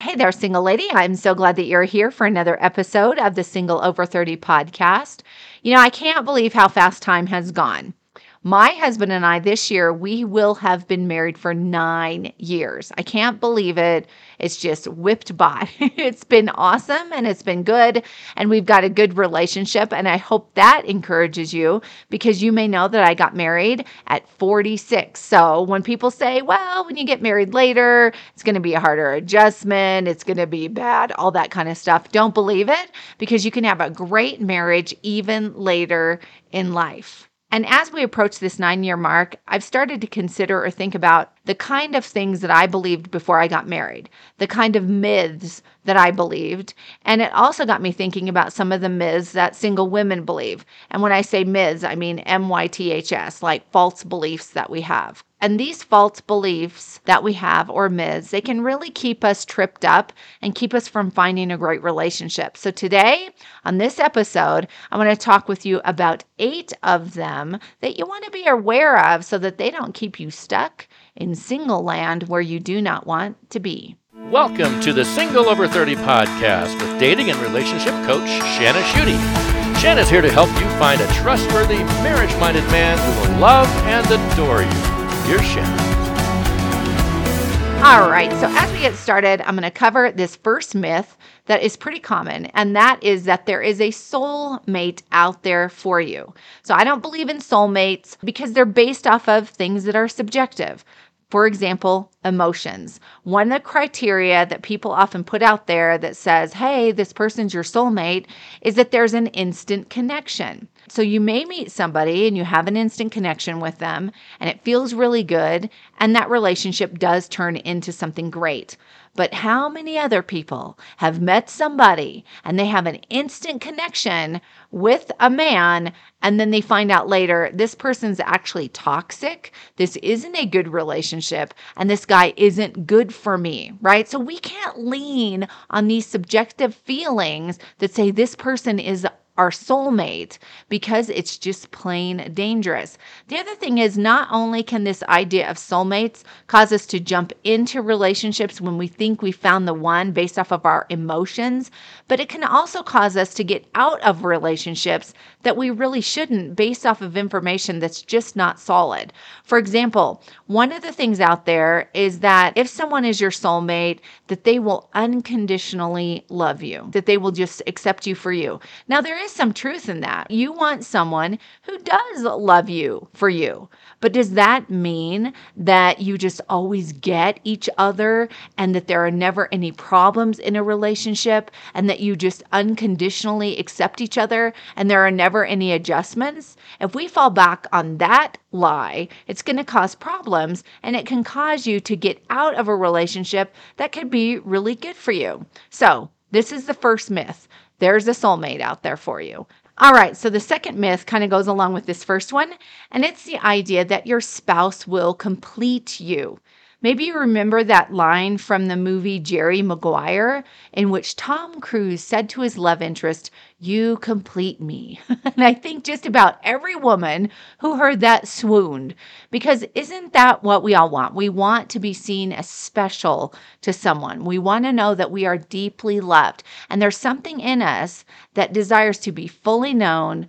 Hey there, single lady. I'm so glad that you're here for another episode of the Single Over 30 podcast. You know, I can't believe how fast time has gone. My husband and I this year, we will have been married for nine years. I can't believe it. It's just whipped by. it's been awesome and it's been good. And we've got a good relationship. And I hope that encourages you because you may know that I got married at 46. So when people say, well, when you get married later, it's going to be a harder adjustment, it's going to be bad, all that kind of stuff, don't believe it because you can have a great marriage even later in life. And as we approach this nine year mark, I've started to consider or think about the kind of things that I believed before I got married, the kind of myths that I believed. And it also got me thinking about some of the myths that single women believe. And when I say myths, I mean M Y T H S, like false beliefs that we have. And these false beliefs that we have, or myths, they can really keep us tripped up and keep us from finding a great relationship. So, today on this episode, I want to talk with you about eight of them that you want to be aware of so that they don't keep you stuck in single land where you do not want to be. Welcome to the Single Over 30 podcast with dating and relationship coach Shana Schutte. Shana's here to help you find a trustworthy, marriage minded man who will love and adore you. Here's Shana. All right, so as we get started, I'm going to cover this first myth that is pretty common, and that is that there is a soulmate out there for you. So I don't believe in soulmates because they're based off of things that are subjective. For example, emotions. One of the criteria that people often put out there that says, hey, this person's your soulmate, is that there's an instant connection. So you may meet somebody and you have an instant connection with them and it feels really good, and that relationship does turn into something great. But how many other people have met somebody and they have an instant connection with a man and then they find out later this person's actually toxic? This isn't a good relationship and this guy isn't good for me, right? So we can't lean on these subjective feelings that say this person is our soulmate because it's just plain dangerous. The other thing is, not only can this idea of soulmates cause us to jump into relationships when we think we found the one based off of our emotions, but it can also cause us to get out of relationships that we really shouldn't based off of information that's just not solid. For example, one of the things out there is that if someone is your soulmate, that they will unconditionally love you, that they will just accept you for you. Now, there is is some truth in that. You want someone who does love you for you. But does that mean that you just always get each other and that there are never any problems in a relationship and that you just unconditionally accept each other and there are never any adjustments? If we fall back on that lie, it's going to cause problems and it can cause you to get out of a relationship that could be really good for you. So, this is the first myth. There's a soulmate out there for you. All right, so the second myth kind of goes along with this first one, and it's the idea that your spouse will complete you. Maybe you remember that line from the movie Jerry Maguire, in which Tom Cruise said to his love interest, You complete me. and I think just about every woman who heard that swooned, because isn't that what we all want? We want to be seen as special to someone. We want to know that we are deeply loved. And there's something in us that desires to be fully known,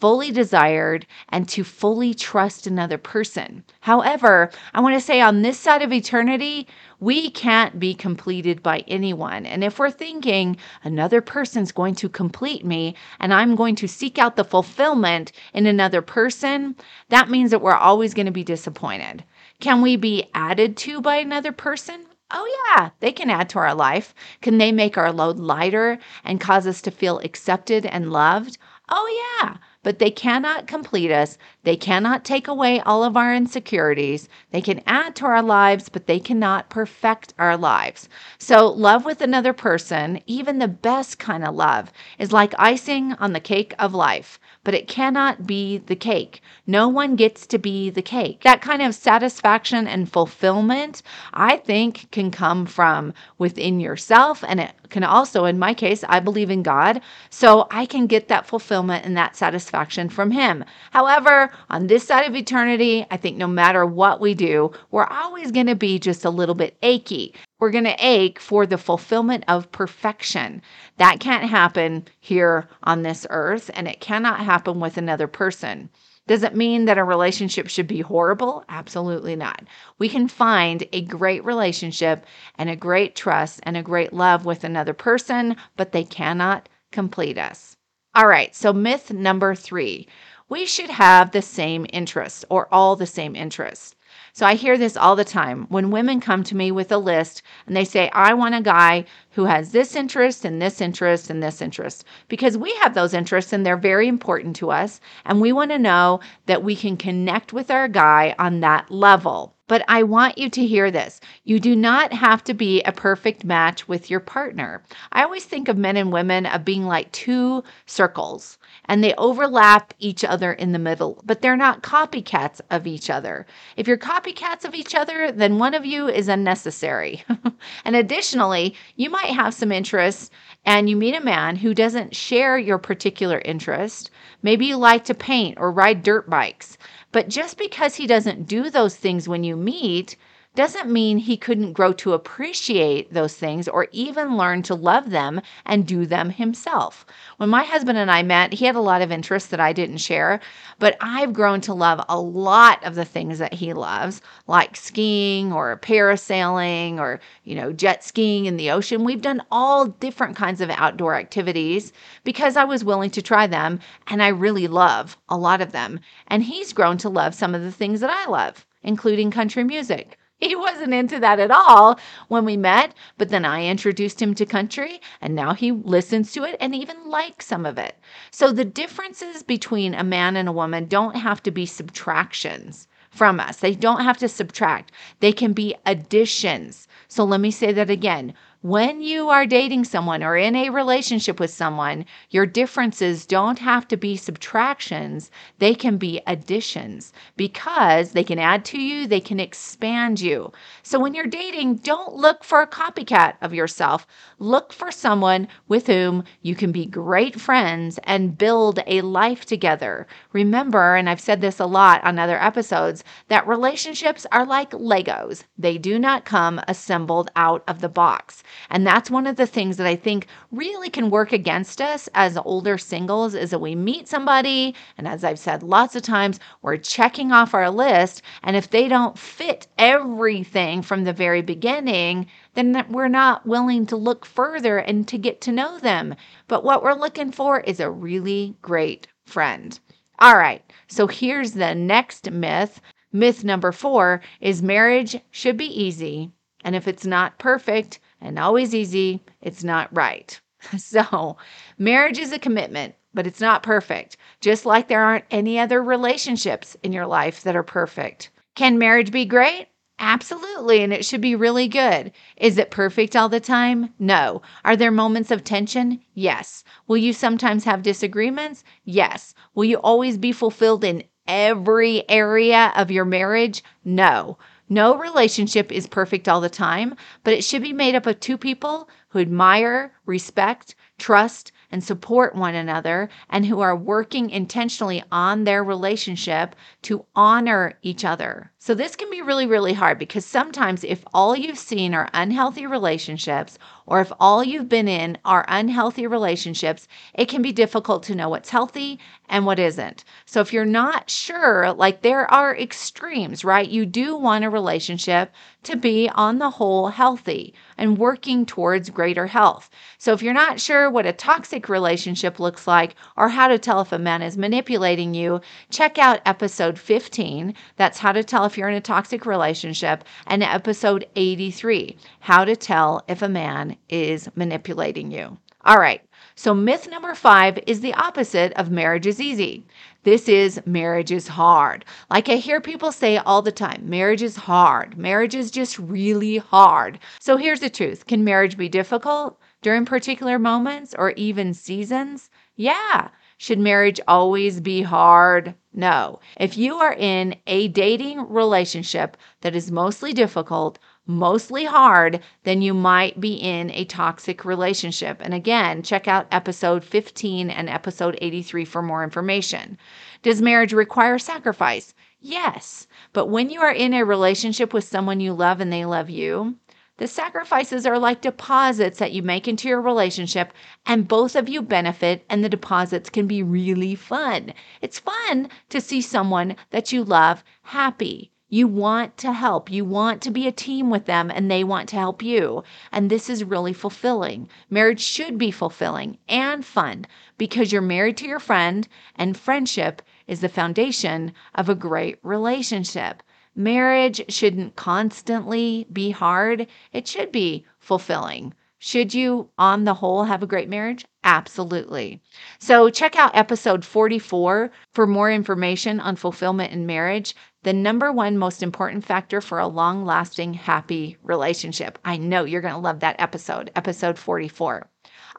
fully desired and to fully trust another person. However, I want to say on this side of eternity, we can't be completed by anyone. And if we're thinking another person's going to complete me and I'm going to seek out the fulfillment in another person, that means that we're always going to be disappointed. Can we be added to by another person? Oh, yeah, they can add to our life. Can they make our load lighter and cause us to feel accepted and loved? Oh, yeah but they cannot complete us. They cannot take away all of our insecurities. They can add to our lives, but they cannot perfect our lives. So, love with another person, even the best kind of love, is like icing on the cake of life but it cannot be the cake. No one gets to be the cake. That kind of satisfaction and fulfillment, I think, can come from within yourself. And it can also, in my case, I believe in God. So I can get that fulfillment and that satisfaction from Him. However, on this side of eternity, I think no matter what we do, we're always going to be just a little bit achy. We're going to ache for the fulfillment of perfection. That can't happen here on this earth, and it cannot happen with another person. Does it mean that a relationship should be horrible? Absolutely not. We can find a great relationship and a great trust and a great love with another person, but they cannot complete us. All right, so myth number three we should have the same interests or all the same interests. So I hear this all the time when women come to me with a list and they say, I want a guy who has this interest and this interest and this interest because we have those interests and they're very important to us. And we want to know that we can connect with our guy on that level. But I want you to hear this. You do not have to be a perfect match with your partner. I always think of men and women of being like two circles and they overlap each other in the middle, but they're not copycats of each other. If you're copycats of each other, then one of you is unnecessary. and additionally, you might have some interests and you meet a man who doesn't share your particular interest. Maybe you like to paint or ride dirt bikes. But just because he doesn't do those things when you meet doesn't mean he couldn't grow to appreciate those things or even learn to love them and do them himself. When my husband and I met, he had a lot of interests that I didn't share, but I've grown to love a lot of the things that he loves, like skiing or parasailing or, you know, jet skiing in the ocean. We've done all different kinds of outdoor activities because I was willing to try them and I really love a lot of them. And he's grown to love some of the things that I love, including country music. He wasn't into that at all when we met, but then I introduced him to country and now he listens to it and even likes some of it. So the differences between a man and a woman don't have to be subtractions from us. They don't have to subtract. They can be additions. So let me say that again. When you are dating someone or in a relationship with someone, your differences don't have to be subtractions, they can be additions because they can add to you, they can expand you. So when you're dating, don't look for a copycat of yourself. Look for someone with whom you can be great friends and build a life together. Remember, and I've said this a lot on other episodes, that relationships are like Legos, they do not come assembled out of the box. And that's one of the things that I think really can work against us as older singles is that we meet somebody. And as I've said lots of times, we're checking off our list. And if they don't fit everything from the very beginning, then we're not willing to look further and to get to know them. But what we're looking for is a really great friend. All right, so here's the next myth. Myth number four is marriage should be easy. And if it's not perfect, and always easy, it's not right. So, marriage is a commitment, but it's not perfect, just like there aren't any other relationships in your life that are perfect. Can marriage be great? Absolutely, and it should be really good. Is it perfect all the time? No. Are there moments of tension? Yes. Will you sometimes have disagreements? Yes. Will you always be fulfilled in every area of your marriage? No. No relationship is perfect all the time, but it should be made up of two people who admire, respect, trust, and support one another and who are working intentionally on their relationship to honor each other. So, this can be really, really hard because sometimes if all you've seen are unhealthy relationships or if all you've been in are unhealthy relationships, it can be difficult to know what's healthy and what isn't. So, if you're not sure, like there are extremes, right? You do want a relationship to be on the whole healthy and working towards greater health. So, if you're not sure what a toxic relationship looks like or how to tell if a man is manipulating you, check out episode 15. That's how to tell if you're in a toxic relationship, and episode 83, how to tell if a man is manipulating you. All right. So, myth number five is the opposite of marriage is easy. This is marriage is hard. Like I hear people say all the time marriage is hard. Marriage is just really hard. So, here's the truth can marriage be difficult during particular moments or even seasons? Yeah. Should marriage always be hard? No. If you are in a dating relationship that is mostly difficult, mostly hard, then you might be in a toxic relationship. And again, check out episode 15 and episode 83 for more information. Does marriage require sacrifice? Yes. But when you are in a relationship with someone you love and they love you, The sacrifices are like deposits that you make into your relationship, and both of you benefit, and the deposits can be really fun. It's fun to see someone that you love happy. You want to help. You want to be a team with them, and they want to help you. And this is really fulfilling. Marriage should be fulfilling and fun because you're married to your friend, and friendship is the foundation of a great relationship. Marriage shouldn't constantly be hard, it should be fulfilling. Should you, on the whole, have a great marriage? Absolutely. So, check out episode 44 for more information on fulfillment in marriage, the number one most important factor for a long lasting, happy relationship. I know you're going to love that episode, episode 44.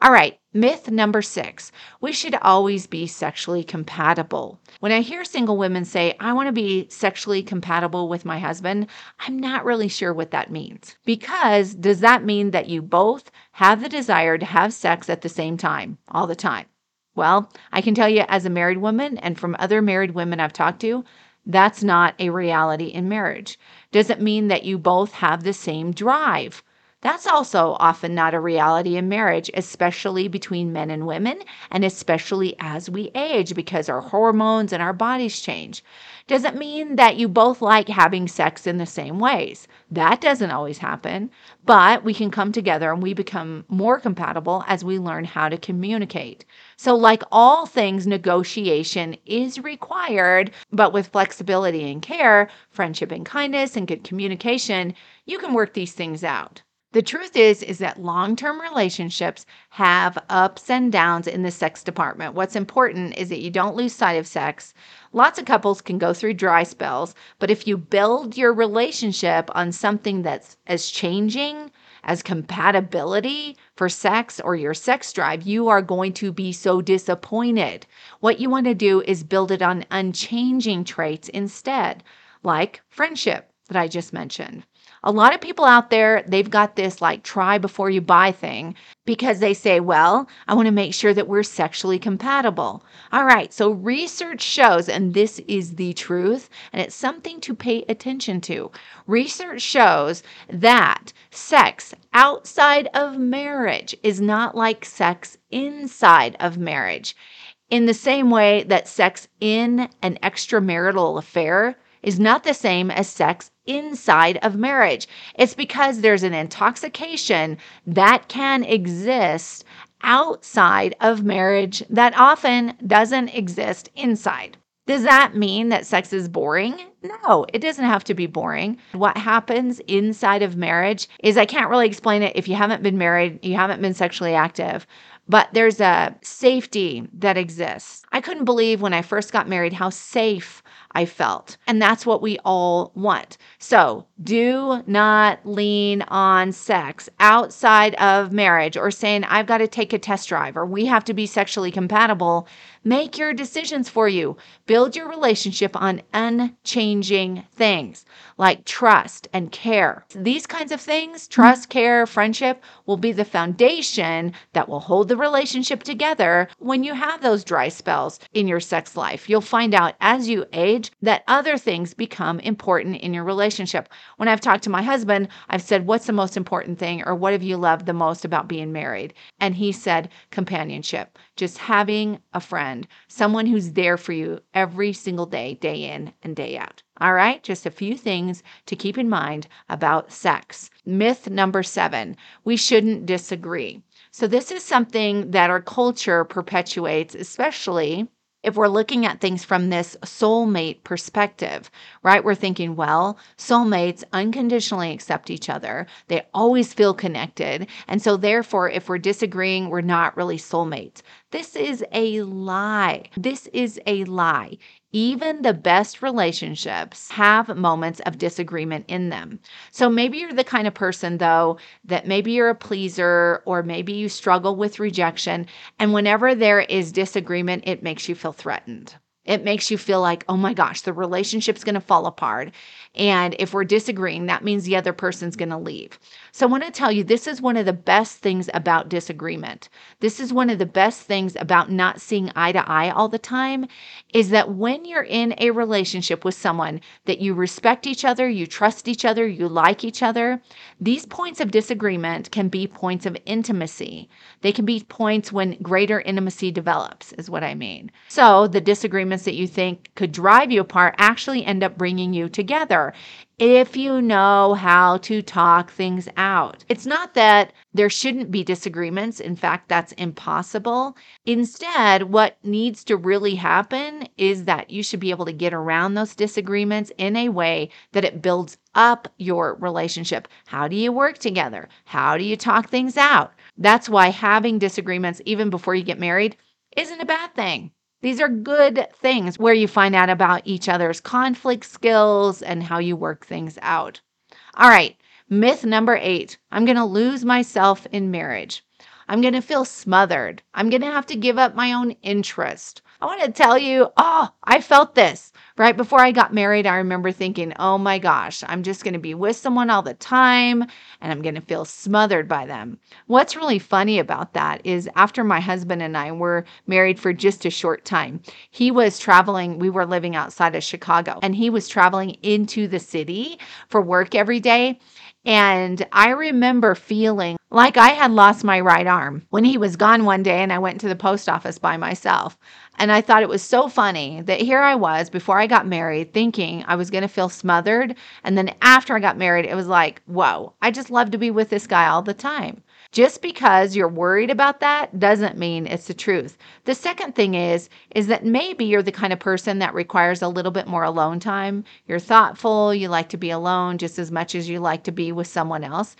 All right, myth number six we should always be sexually compatible. When I hear single women say, I want to be sexually compatible with my husband, I'm not really sure what that means. Because does that mean that you both have the desire to have sex at the same time, all the time? Well, I can tell you as a married woman and from other married women I've talked to, that's not a reality in marriage. Does it mean that you both have the same drive? That's also often not a reality in marriage, especially between men and women, and especially as we age because our hormones and our bodies change. Doesn't mean that you both like having sex in the same ways. That doesn't always happen, but we can come together and we become more compatible as we learn how to communicate. So, like all things, negotiation is required, but with flexibility and care, friendship and kindness, and good communication, you can work these things out. The truth is is that long-term relationships have ups and downs in the sex department. What's important is that you don't lose sight of sex. Lots of couples can go through dry spells, but if you build your relationship on something that's as changing as compatibility for sex or your sex drive, you are going to be so disappointed. What you want to do is build it on unchanging traits instead, like friendship that I just mentioned. A lot of people out there, they've got this like try before you buy thing because they say, well, I want to make sure that we're sexually compatible. All right, so research shows, and this is the truth, and it's something to pay attention to. Research shows that sex outside of marriage is not like sex inside of marriage. In the same way that sex in an extramarital affair is not the same as sex inside of marriage. It's because there's an intoxication that can exist outside of marriage that often doesn't exist inside. Does that mean that sex is boring? No, it doesn't have to be boring. What happens inside of marriage is I can't really explain it if you haven't been married, you haven't been sexually active, but there's a safety that exists. I couldn't believe when I first got married how safe I felt. And that's what we all want. So do not lean on sex outside of marriage or saying, I've got to take a test drive or we have to be sexually compatible. Make your decisions for you. Build your relationship on unchanging things like trust and care. These kinds of things, trust, care, friendship, will be the foundation that will hold the relationship together when you have those dry spells in your sex life. You'll find out as you age that other things become important in your relationship. When I've talked to my husband, I've said, What's the most important thing, or what have you loved the most about being married? And he said, Companionship, just having a friend, someone who's there for you every single day, day in and day out. All right, just a few things to keep in mind about sex. Myth number seven we shouldn't disagree. So, this is something that our culture perpetuates, especially if we're looking at things from this soulmate perspective, right? We're thinking, well, soulmates unconditionally accept each other. They always feel connected. And so, therefore, if we're disagreeing, we're not really soulmates. This is a lie. This is a lie. Even the best relationships have moments of disagreement in them. So maybe you're the kind of person, though, that maybe you're a pleaser or maybe you struggle with rejection. And whenever there is disagreement, it makes you feel threatened. It makes you feel like, oh my gosh, the relationship's going to fall apart. And if we're disagreeing, that means the other person's going to leave. So I want to tell you this is one of the best things about disagreement. This is one of the best things about not seeing eye to eye all the time is that when you're in a relationship with someone that you respect each other, you trust each other, you like each other, these points of disagreement can be points of intimacy. They can be points when greater intimacy develops, is what I mean. So the disagreements that you think could drive you apart actually end up bringing you together if you know how to talk things out. It's not that there shouldn't be disagreements. In fact, that's impossible. Instead, what needs to really happen is that you should be able to get around those disagreements in a way that it builds up your relationship. How do you work together? How do you talk things out? That's why having disagreements, even before you get married, isn't a bad thing. These are good things where you find out about each other's conflict skills and how you work things out. All right, myth number eight I'm going to lose myself in marriage. I'm going to feel smothered. I'm going to have to give up my own interest. I want to tell you, oh, I felt this right before I got married. I remember thinking, oh my gosh, I'm just going to be with someone all the time and I'm going to feel smothered by them. What's really funny about that is after my husband and I were married for just a short time, he was traveling. We were living outside of Chicago and he was traveling into the city for work every day. And I remember feeling like I had lost my right arm when he was gone one day and I went to the post office by myself. And I thought it was so funny that here I was before I got married thinking I was going to feel smothered. And then after I got married, it was like, whoa, I just love to be with this guy all the time. Just because you're worried about that doesn't mean it's the truth. The second thing is is that maybe you're the kind of person that requires a little bit more alone time. You're thoughtful, you like to be alone just as much as you like to be with someone else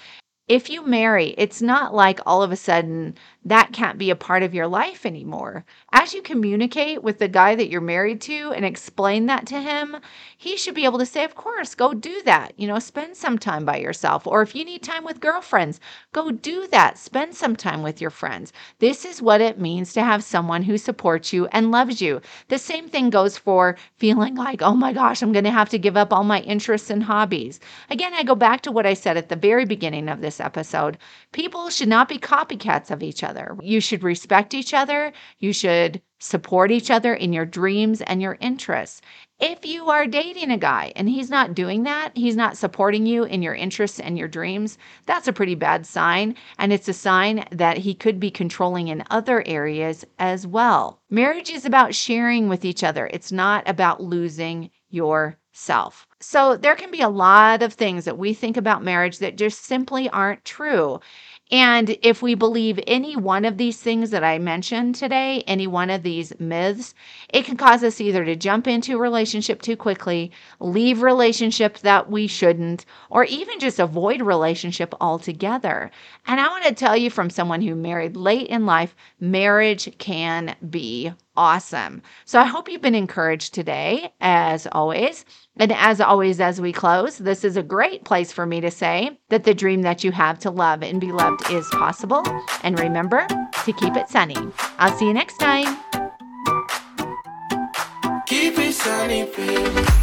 if you marry, it's not like all of a sudden that can't be a part of your life anymore. As you communicate with the guy that you're married to and explain that to him, he should be able to say, Of course, go do that. You know, spend some time by yourself. Or if you need time with girlfriends, go do that. Spend some time with your friends. This is what it means to have someone who supports you and loves you. The same thing goes for feeling like, Oh my gosh, I'm going to have to give up all my interests and hobbies. Again, I go back to what I said at the very beginning of this episode. People should not be copycats of each other. You should respect each other. You should support each other in your dreams and your interests. If you are dating a guy and he's not doing that, he's not supporting you in your interests and your dreams, that's a pretty bad sign. And it's a sign that he could be controlling in other areas as well. Marriage is about sharing with each other, it's not about losing yourself. So there can be a lot of things that we think about marriage that just simply aren't true. And if we believe any one of these things that I mentioned today, any one of these myths, it can cause us either to jump into a relationship too quickly, leave relationship that we shouldn't, or even just avoid relationship altogether. And I want to tell you from someone who married late in life, marriage can be awesome. So I hope you've been encouraged today, as always. And as always, as we close, this is a great place for me to say that the dream that you have to love and be loved is possible. And remember to keep it sunny. I'll see you next time. Keep it sunny, baby.